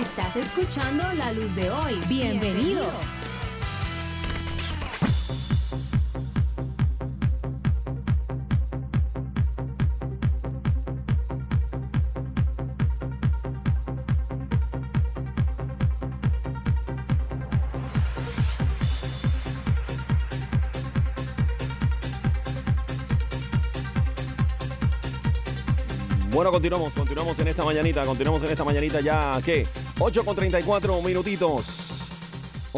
Estás escuchando La Luz de Hoy. Bienvenido. Bueno, continuamos, continuamos en esta mañanita, continuamos en esta mañanita ya, ¿qué? 8 con 34 minutitos.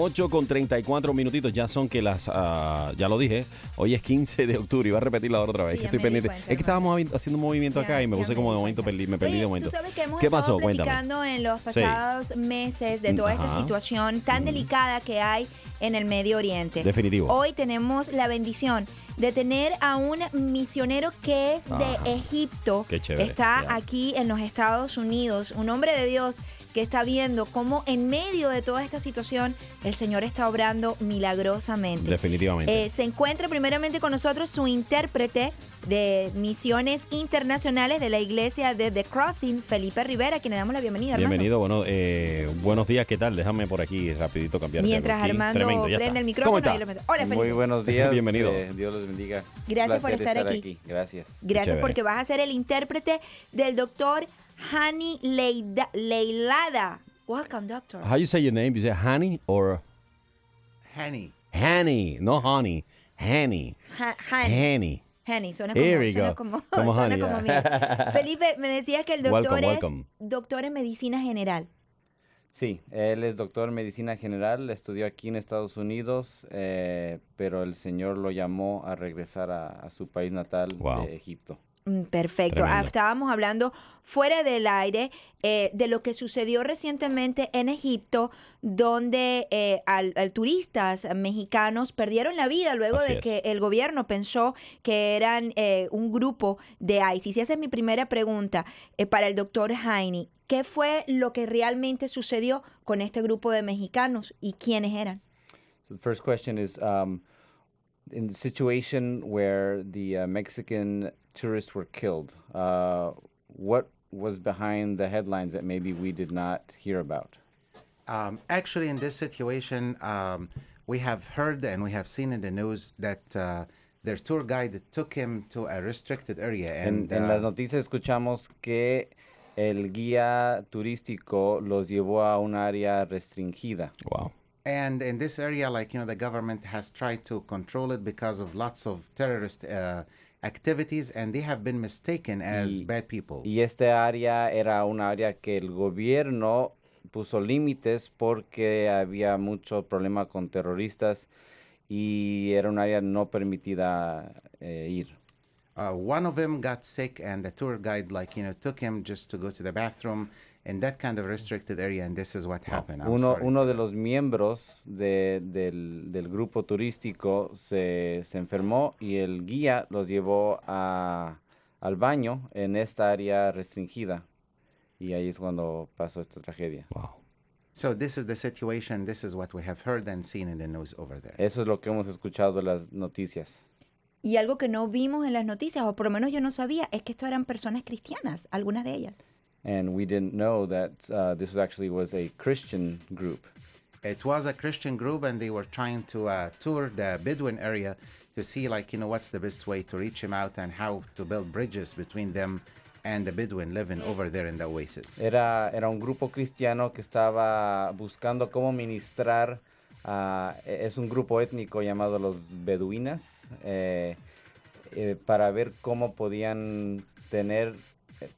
8 con 34 minutitos, ya son que las, ah, ya lo dije, hoy es 15 de octubre, iba a repetir la otra vez, Sí, que estoy pendiente. cuenta, es que estábamos haciendo un movimiento acá Ya, y me puse como de momento, perdí, me perdí de Oye, momento. Tú sabes que hemos ¿Qué pasó? estado Cuéntame. platicando en los Sí. pasados meses de toda esta Ajá. situación tan delicada que hay en el Medio Oriente. Definitivo. Hoy tenemos la bendición de tener a un misionero que es Ajá. de Egipto. Qué chévere, Está ya. aquí en los Estados Unidos, un hombre de Dios que está viendo cómo en medio de toda esta situación el Señor está obrando milagrosamente. Definitivamente. Eh, se encuentra primeramente con nosotros su intérprete de misiones internacionales de la iglesia de The Crossing, Felipe Rivera, a quien le damos la bienvenida. Armando. Bienvenido, bueno, eh, buenos días, ¿qué tal? Déjame por aquí rapidito cambiar. Mientras aquí. Armando Tremendo, prende el micrófono. ¿Cómo ahí lo está? meto. Hola, Felipe. Muy buenos días. Bienvenido. eh, Dios los bendiga. Gracias por estar aquí. Gracias. Gracias Chévere. porque vas a ser el intérprete del doctor Hani Leida- Leilada. Welcome, doctor. How you say your name? You say Honey or Hanny. Hanny? No honey, Hanny. Ha- Hani. Hanny. Hani, suena como, Here we suena go. como, Como suena honey, como. Felipe, me decías que el doctor Welcome, es welcome. doctor en medicina general. Sí, él es doctor en medicina general, estudió aquí en Estados Unidos, eh, pero el Señor lo llamó a regresar a, a su país natal Wow. de Egipto. Mm, Perfecto. Ah, estábamos hablando fuera del aire eh, de lo que sucedió recientemente en Egipto, donde eh, al, al turistas mexicanos perdieron la vida luego Así de es. que el gobierno pensó que eran eh, un grupo de ISIS. Y esa es mi primera pregunta para el doctor Heine. ¿Qué fue lo que realmente sucedió con este grupo de mexicanos y quiénes eran? So the first question is, um, in the situation where the uh, Mexican tourists were killed, uh, what was behind the headlines that maybe we did not hear about? Um, actually, in this situation, um, we have heard and we have seen in the news that uh, their tour guide took him to a restricted area. En, And en uh, las noticias escuchamos que el guía turístico los llevó a un área restringida. Wow. And in this area, like, you know, the government has tried to control it because of lots of terrorist uh, activities, and they have been mistaken as Y- bad people. Y este área era un área que el gobierno puso límites porque había mucho problema con terroristas y era un área no permitida eh, ir. Uh, one of them got sick, and the tour guide, like, you know, took him just to go to the bathroom in that kind of restricted area, and this is what happened. I'm Uno, uno de los miembros de- del, del grupo turístico se, se enfermó y el guía los llevó a- al baño en esta área restringida. Y ahí es cuando pasó esta tragedia. Wow. So this is the situation. This is what we have heard and seen in the news over there. Eso es lo que hemos escuchado de las noticias. Y algo que no vimos en las noticias, o por lo menos yo no sabía, es que esto eran personas cristianas, algunas de ellas. And we didn't know that uh, this was actually was a Christian group. It was a Christian group, and they were trying to uh, tour the Bedouin area to see, like, you know, what's the best way to reach him out and how to build bridges between them and the Bedouin living over there in the oasis. Era, era un grupo cristiano que estaba buscando cómo ministrar. a- e- es un grupo étnico llamado los beduinas eh, eh, para ver cómo podían tener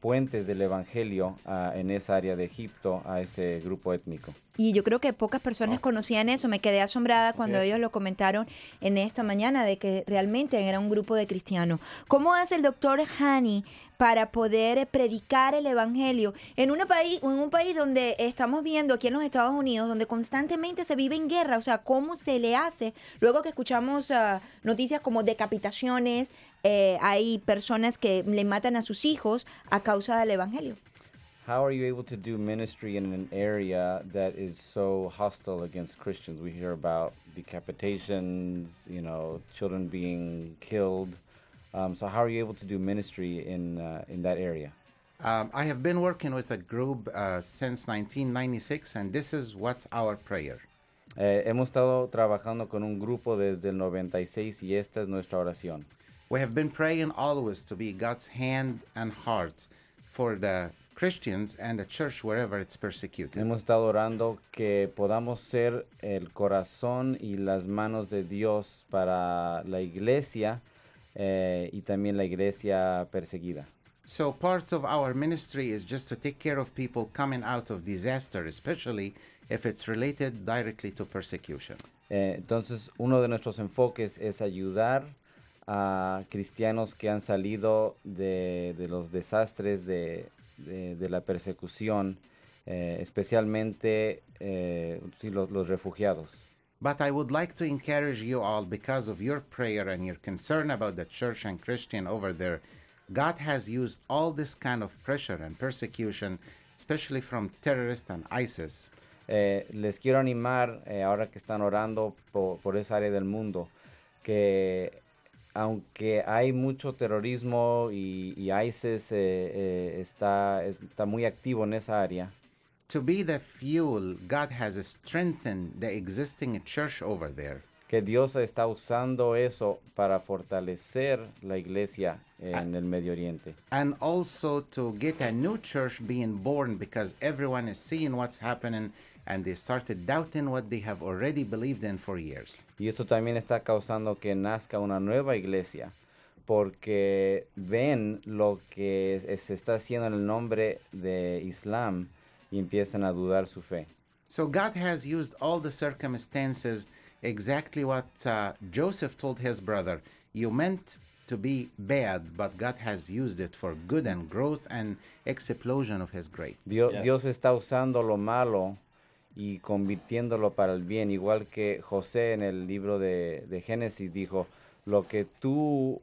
puentes del evangelio ah, en esa área de Egipto a ese grupo étnico. Y yo creo que pocas personas conocían eso. Me quedé asombrada cuando ellos lo comentaron en esta mañana de que realmente era un grupo de cristianos. ¿Cómo hace el doctor Hani para poder predicar el evangelio en, una país, en un país donde estamos viendo aquí en los Estados Unidos, donde constantemente se vive en guerra? O sea, ¿cómo se le hace? Luego que escuchamos ah, noticias como decapitaciones, eh, hay personas que le matan a sus hijos a causa del evangelio. How are you able to do ministry in an area that is so hostile against Christians? We hear about decapitations, you know, children being killed. Um, so how are you able to do ministry in uh, in that area? Um, I have been working with a group uh, since 1996, and this is what's our prayer. Eh, hemos estado trabajando con un grupo desde el 96 y esta es nuestra oración. We have been praying always to be God's hand and heart for the Christians and the church wherever it's persecuted. Hemos estado orando que podamos ser el corazón y las manos de Dios para la iglesia eh, y también la iglesia perseguida. So part of our ministry is just to take care of people coming out of disaster, especially if it's related directly to persecution. Eh, entonces, uno de nuestros enfoques es ayudar a cristianos que han salido de, de los desastres de, de- de la persecución, eh, especialmente eh, los, los refugiados. But I would like to encourage you all because of your prayer and your concern about the church and Christian over there. God has used all this kind of pressure and persecution, especially from terrorists and ISIS, Eh, les quiero animar, eh, ahora que están orando por, por esa área del mundo, que aunque hay mucho terrorismo y, y ISIS eh, eh, está, está muy activo en esa área, to be the fuel, God has strengthened the existing church over there. que Dios está usando eso para fortalecer la iglesia en el Medio Oriente. And also to get a new church being born because everyone is seeing what's happening and they started doubting what they have already believed in for years. Y eso también está causando que nazca una nueva iglesia, porque ven lo que es- se está haciendo en el nombre de Islam y empiezan a dudar su fe. So God has used all the circumstances exactly what uh, Joseph told his brother. You meant to be bad, but God has used it for good and growth and explosion of his grace. Dios, Yes. Dios está usando lo malo y convirtiéndolo para el bien, igual que José en el libro de, de Génesis dijo, lo que tú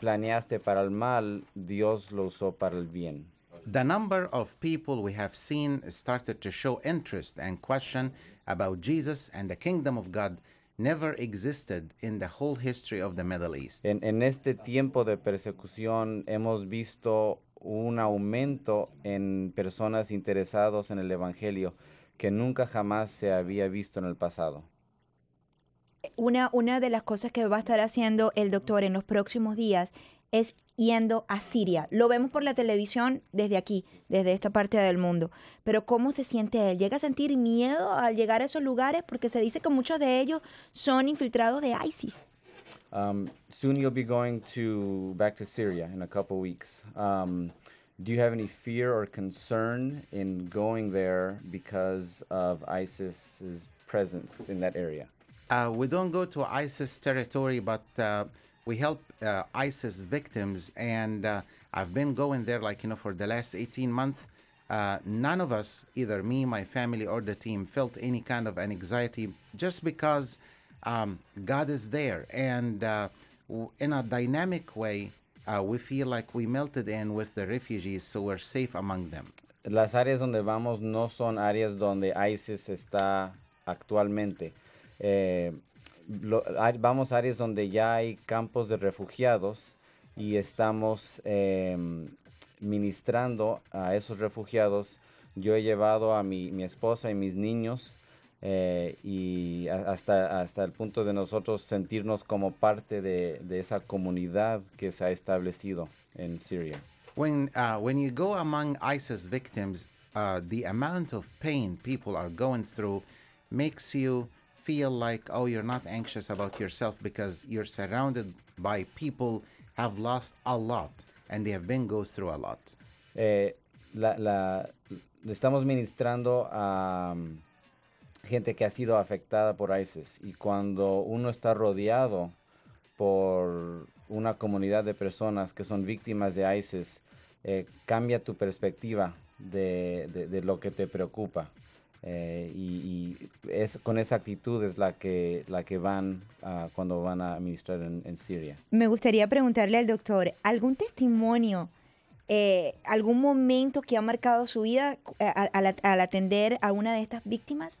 planeaste para el mal, Dios lo usó para el bien. The number of people we have seen started to show interest and question about Jesus and the kingdom of God never existed in the whole history of the Middle East. En, en este tiempo de persecución hemos visto un aumento en personas interesadas en el Evangelio que nunca jamás se había visto en el pasado. Una, una de las cosas que va a estar haciendo el doctor en los próximos días es yendo a Siria. Lo vemos por la televisión desde aquí, desde esta parte del mundo. Pero ¿cómo se siente él? ¿Llega a sentir miedo al llegar a esos lugares? Porque se dice que muchos de ellos son infiltrados de ISIS. Um, soon you'll be going to back to Syria in a couple weeks. Um, do you have any fear or concern in going there because of ISIS's presence in that area? Uh, we don't go to ISIS territory, but uh, we help uh, ISIS victims. And uh, I've been going there, like, you know, for the last 18 months. Uh, none of us, either me, my family, or the team, felt any kind of an anxiety just because um, God is there. And uh, in a dynamic way, uh, we feel like we melted in with the refugees, so we're safe among them. Las áreas donde vamos no son áreas donde ISIS está actualmente. Eh, lo- vamos a áreas donde ya hay campos de refugiados y estamos em, ministrando a esos refugiados. Yo he llevado a mi, mi esposa y mis niños eh, y hasta, hasta el punto de nosotros sentirnos como parte de, de esa comunidad que se ha establecido en Siria. when uh, when you go among ISIS victims, uh, the amount of pain people are going through makes you feel like oh you're not anxious about yourself because you're surrounded by people have lost a lot and they have been go through a lot. Eh, la, la- estamos ministrando a mm, gente que ha sido afectada por ISIS y cuando uno está rodeado por una comunidad de personas que son víctimas de ISIS, eh, cambia tu perspectiva de, de- lo que te preocupa. Eh, y es, con esa actitud es la que, la que van cuando van a ministrar en, Siria. Me gustaría preguntarle al doctor, ¿algún testimonio, eh, algún momento que ha marcado su vida al- al atender a una de estas víctimas?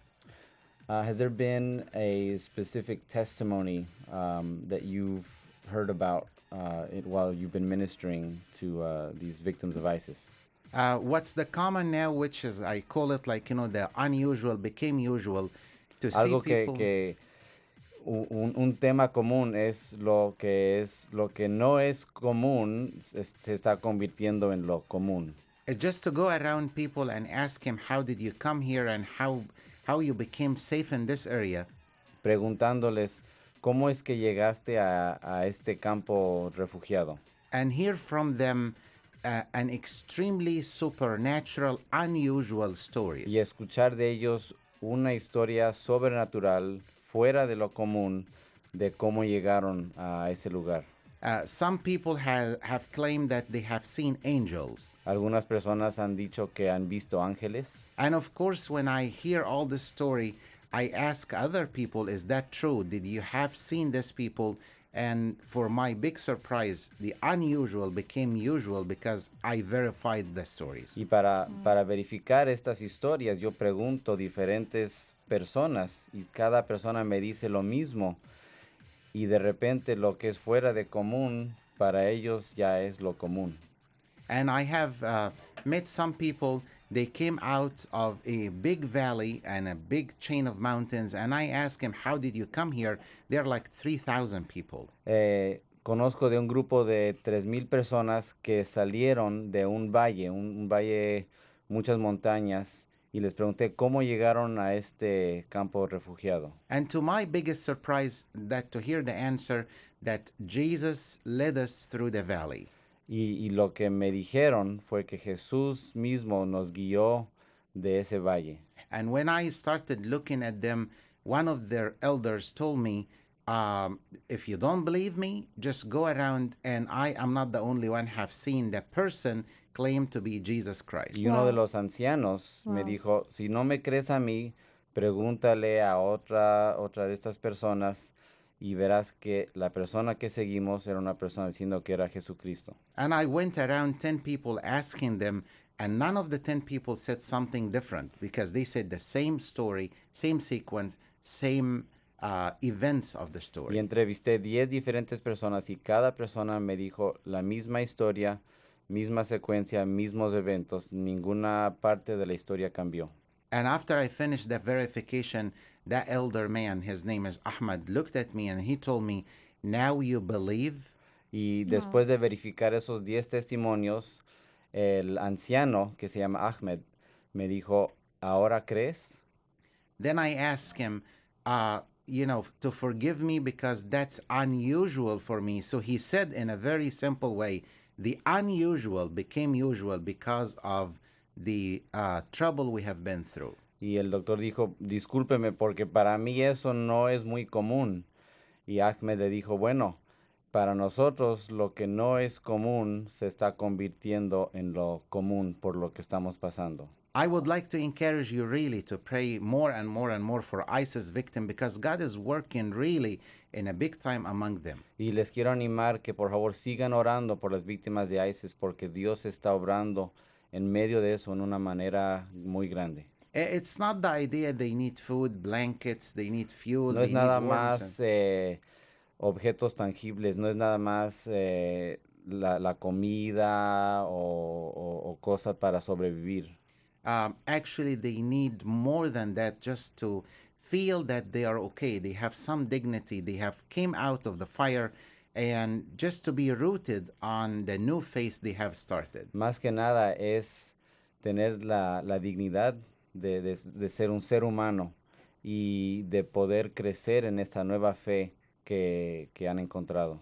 Uh, has there been a specific testimony um, that you've heard about uh, it while you've been ministering to uh, these victims of ISIS? Uh, what's the common now, which is I call it like you know the unusual became usual to Algo see que, people. que u- un, un tema común es lo que es lo que no es común se, se está convirtiendo en lo común. Uh, just to go around people and ask him how did you come here and how how you became safe in this area Preguntándoles cómo es que llegaste a, a este campo refugiado and hear from them uh, an extremely supernatural unusual stories. Y escuchar de ellos una historia sobrenatural fuera de lo común de cómo llegaron a ese lugar. Uh, some people have, have claimed that they have seen angels. Algunas personas han dicho que han visto ángeles. And of course when i hear all this story i ask other people is that true? Did you have seen these people? And for my big surprise the unusual became usual because i verified the stories. Y para, para verificar estas historias, yo pregunto diferentes personas y cada persona me dice lo mismo. Y de repente lo que es fuera de común, para ellos ya es lo común. And I have uh, met some people, they came out of a big valley and a big chain of mountains. And I asked them, How did you come here? They're like 3,000 people. Eh, conozco de un grupo de 3.000 personas que salieron de un valle, un, un valle, muchas montañas, y les pregunté cómo llegaron a este campo refugiado. And to my biggest surprise, that to hear the answer that Jesus led us through the valley. Y, y lo que me dijeron fue que Jesús mismo nos guió de ese valle. And when I started looking at them, one of their elders told me, um, if you don't believe me, just go around and I am not the only one have seen the person claim to be Jesus Christ. Y uno de los ancianos me Wow. dijo, si no me crees a mí, pregúntale a otra, otra de estas personas y verás que la persona que seguimos era una persona diciendo que era Jesucristo. And I went around 10 people asking them, and none of the 10 people said something different because they said the same story, same sequence, same uh, events of the Y story. entrevisté 10 diferentes personas y cada persona me dijo la misma historia, misma secuencia, mismos eventos, ninguna parte de la historia cambió. And after I finished the verification, that elder man, his name is Ahmad, looked at me and he told me, Now you believe? Y después de verificar esos 10 testimonios, el anciano que se llama Ahmed me dijo, ¿ahora crees? Then I asked him, uh, you know, to forgive me because that's unusual for me. So he said in a very simple way, the unusual became usual because of the uh, trouble we have been through. Y el doctor dijo, discúlpeme porque para mí eso no es muy común. Y Ahmed le dijo, bueno, para nosotros lo que no es común se está convirtiendo en lo común por lo que estamos pasando. I would like to encourage you really to pray more and more and more for ISIS victim because God is working really in a big time among them. Y les quiero animar que por favor sigan orando por las víctimas de ISIS porque Dios está obrando en medio de eso en una manera muy grande. I- It's not the idea they need food, blankets, they need fuel, No es nada más eh, objetos tangibles, no es nada más eh, la, la comida o, o- o cosas para sobrevivir. Um, actually they need more than that just to feel that they are okay. They have some dignity. They have came out of the fire and just to be rooted on the new faith they have started. Más que nada es tener la, la dignidad de, de- de ser un ser humano y de poder crecer en esta nueva fe que, que han encontrado.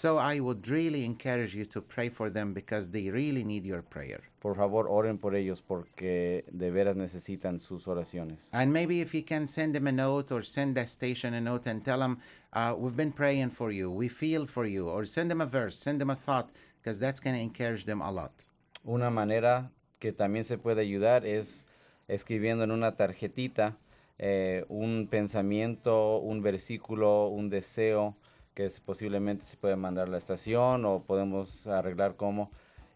So i would really encourage you to pray for them because they really need your prayer. Por favor, oren por ellos porque de veras necesitan sus oraciones. and maybe if you can send them a note or send the station a note and tell them uh, we've been praying for you. We feel for you. Or send them a verse send them a thought because that's going to encourage them a lot. Una manera que también se puede ayudar es escribiendo en una tarjetita eh, un pensamiento, un versículo, un deseo que es- posiblemente se puede mandar a la estación o podemos arreglar cómo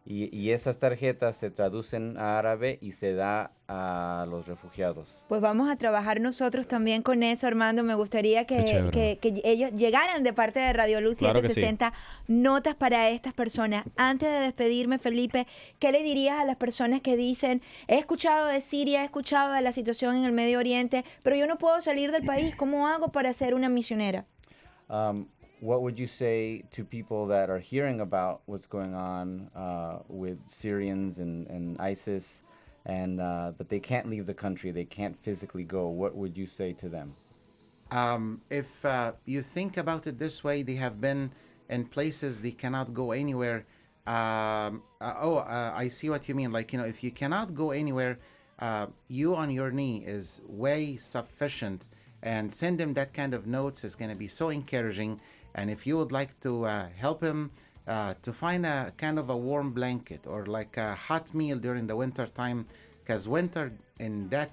Y, y esas tarjetas se traducen a árabe y se da a los refugiados. Pues vamos a trabajar nosotros también con eso, Armando. Me gustaría que, que- que ellos llegaran de parte de Radio Luz Claro que sí. 760 notas para estas personas. Antes de despedirme, Felipe, ¿qué le dirías a las personas que dicen, he escuchado de Siria, he escuchado de la situación en el Medio Oriente, pero yo no puedo salir del país? ¿Cómo hago para ser una misionera? Um, what would you say to people that are hearing about what's going on uh, with Syrians and, and ISIS, and uh, but they can't leave the country, they can't physically go? What would you say to them? Um, if uh, you think about it this way, they have been in places they cannot go anywhere. Um, uh, oh, uh, I see what you mean. Like, you know, if you cannot go anywhere, uh, you on your knee is way sufficient. And send them that kind of notes is going to be so encouraging. And if you would like to uh, help him uh, to find a kind of a warm blanket or like a hot meal during the winter time, because winter in that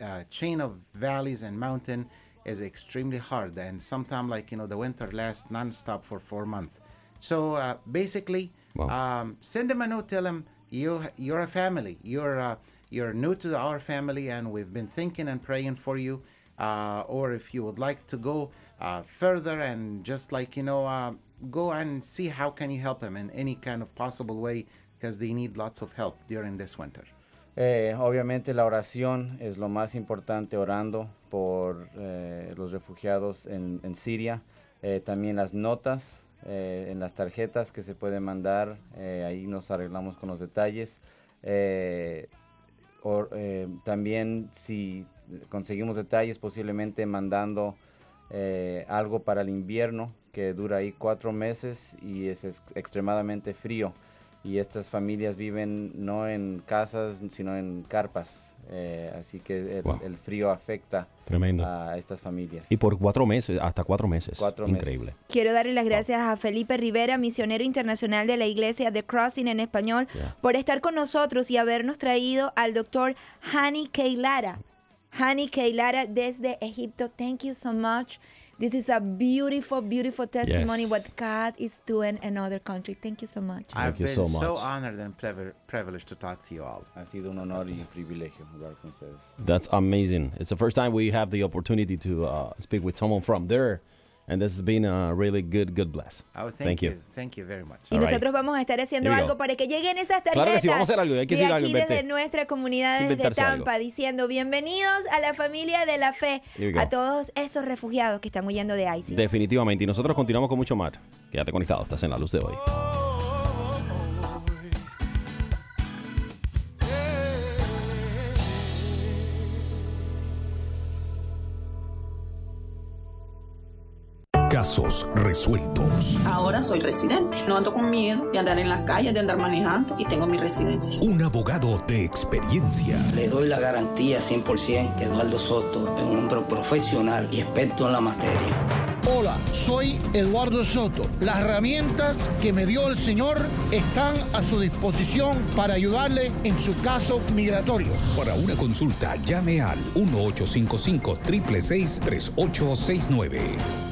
uh, chain of valleys and mountain is extremely hard and sometimes like you know the winter lasts non-stop for four months so uh, basically Wow. um, send them a note tell them you you're a family you're uh, you're new to our family and we've been thinking and praying for you uh, or if you would like to go uh, further and just like you know uh, go and see how can you help them in any kind of possible way because they need lots of help during this winter Eh, obviamente la oración es lo más importante, orando por eh, los refugiados en, Siria. Eh, también las notas en las tarjetas que se pueden mandar, ahí nos arreglamos con los detalles. También si conseguimos detalles, posiblemente mandando eh, algo para el invierno que dura ahí cuatro meses y es ex- extremadamente frío y estas familias viven no en casas sino en carpas eh, así que el, Wow. el frío afecta Tremendo. a estas familias Y por cuatro meses, hasta cuatro meses. Cuatro meses. Increíble. Quiero darle las gracias a Felipe Rivera, misionero internacional de la iglesia The Crossing en español, Yeah. por estar con nosotros y habernos traído al doctor Hani Keilara. Hani Keilara desde Egipto. Thank you so much. This is a beautiful, beautiful testimony Yes. what God is doing in other countries. Thank you so much. i've you been so so, honored and plever- privileged to talk to you all ha sido un honor y un privilegio hablar con ustedes That's amazing. It's the first time we have the opportunity to uh, speak with someone from there. And this has been a really good, good bless. oh thank, Thank you. you. thank you very much Y All right. nosotros vamos a estar haciendo algo go. para que lleguen esas tarjetas. Claro que sí, vamos a hacer algo, hay que de decir algo, aquí vente. desde nuestra comunidad desde Tampa, algo. diciendo bienvenidos a la familia de la fe, a todos esos refugiados que están huyendo de ISIS. Definitivamente. Y nosotros continuamos con mucho más. Quédate conectado. Estás en la luz de hoy. Casos resueltos. Ahora soy residente. No ando con miedo de andar en la calle, de andar manejando y tengo mi residencia. Un abogado de experiencia. Le doy la garantía 100% que Eduardo Soto es un hombre profesional y experto en la materia. Hola, soy Eduardo Soto. Las herramientas que me dio el Señor están a su disposición para ayudarle en su caso migratorio. Para una consulta, llame al 1855 666 3869.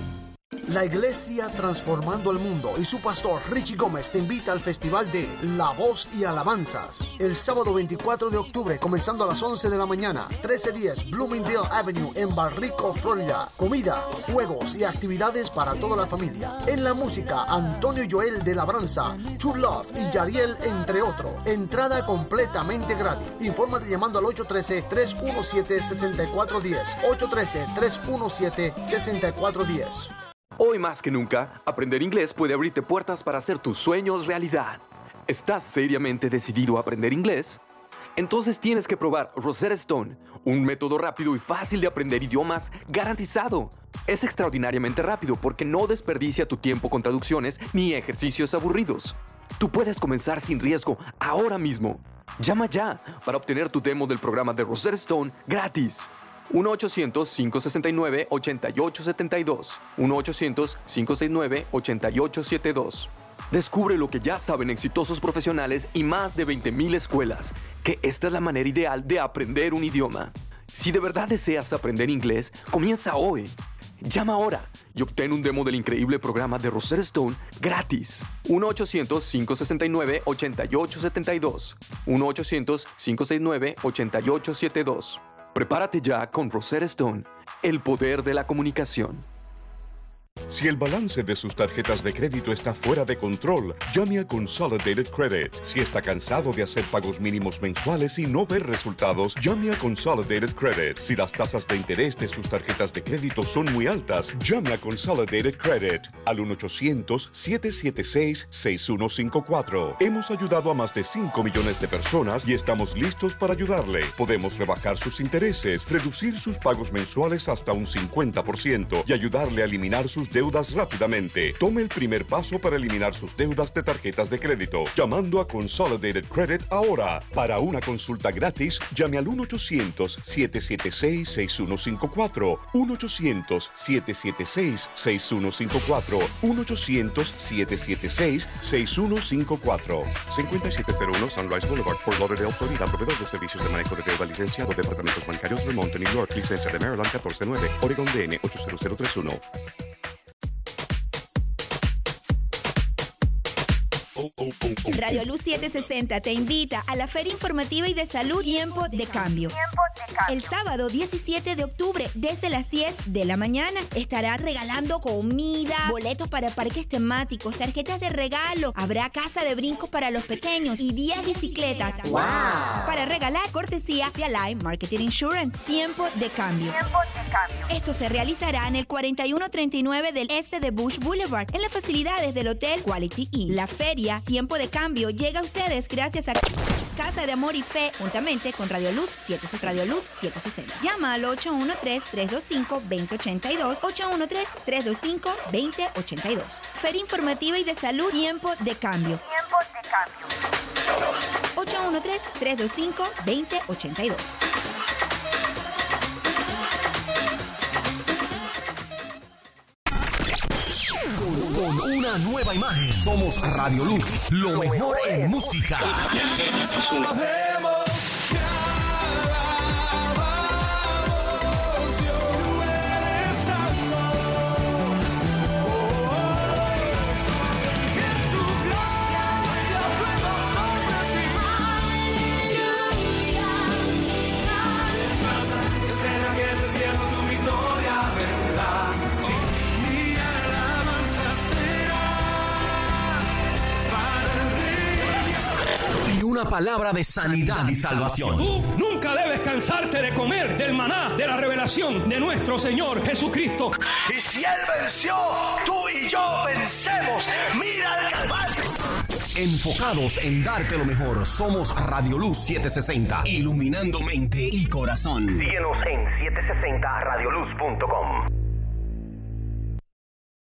La Iglesia Transformando el Mundo y su pastor Richie Gómez te invita al Festival de La Voz y Alabanzas. El sábado 24 de octubre, comenzando a las 11 de la mañana, 1310 Bloomingdale Avenue en Barrico, Florida. Comida, juegos y actividades para toda la familia. En la música, Antonio Joel de Labranza, True Love y Yariel, entre otros. Entrada completamente gratis. Infórmate llamando al 813-317-6410. 813-317-6410. Hoy más que nunca, aprender inglés puede abrirte puertas para hacer tus sueños realidad. ¿Estás seriamente decidido a aprender inglés? Entonces tienes que probar Rosetta Stone, un método rápido y fácil de aprender idiomas garantizado. Es extraordinariamente rápido porque no desperdicia tu tiempo con traducciones ni ejercicios aburridos. Tú puedes comenzar sin riesgo ahora mismo. Llama ya para obtener tu demo del programa de Rosetta Stone gratis. 1-800-569-8872. 1-800-569-8872. Descubre lo que ya saben exitosos profesionales y más de 20.000 escuelas, que esta es la manera ideal de aprender un idioma. Si de verdad deseas aprender inglés, comienza hoy. Llama ahora y obtén un demo del increíble programa de Rosetta Stone gratis. 1-800-569-8872. 1-800-569-8872. Prepárate ya con Rosetta Stone, el poder de la comunicación. Si el balance de sus tarjetas de crédito está fuera de control, llame a Consolidated Credit. Si está cansado de hacer pagos mínimos mensuales y no ver resultados, llame a Consolidated Credit. Si las tasas de interés de sus tarjetas de crédito son muy altas, llame a Consolidated Credit al 1-800-776-6154. Hemos ayudado a más de 5 millones de personas y estamos listos para ayudarle. Podemos rebajar sus intereses, reducir sus pagos mensuales hasta un 50% y ayudarle a eliminar sus deudas rápidamente. Tome el primer paso para eliminar sus deudas de tarjetas de crédito, llamando a Consolidated Credit ahora. Para una consulta gratis, llame al 1-800-776-6154. 1-800-776-6154. 1-800-776-6154. 5701 Sunrise Boulevard, Fort Lauderdale, Florida. Proveedor de servicios de manejo de deuda licenciado. Departamentos bancarios Vermont, New York. Licencia de Maryland 149. Oregon DN 80031. Radio Luz 760 te invita a la Feria Informativa y de Salud Tiempo de Cambio. El sábado 17 de octubre, desde las 10 de la mañana, estará regalando comida, boletos para parques temáticos, tarjetas de regalo, habrá casa de brincos para los pequeños y 10 bicicletas. Para regalar cortesía de Align Marketing Insurance. Tiempo de Cambio. Esto se realizará en el 4139 del este de Bush Boulevard, en las facilidades del Hotel Quality Inn. La feria Tiempo de Cambio llega a ustedes gracias a Casa de Amor y Fe, juntamente con Radio Luz 760. Radio Luz 760. Llama al 813-325-2082, 813-325-2082. Feria Informativa y de Salud Tiempo de Cambio. Tiempo de Cambio. 813-325-2082. Una nueva imagen. Somos Radio Luz, lo mejor en música. Palabra de sanidad y salvación. Tú nunca debes cansarte de comer del maná de la revelación de nuestro Señor Jesucristo. Y si Él venció, tú y yo vencemos. Mira el Calvario. Enfocados en darte lo mejor, somos Radio Luz 760. Iluminando mente y corazón. Síguenos en 760radioluz.com.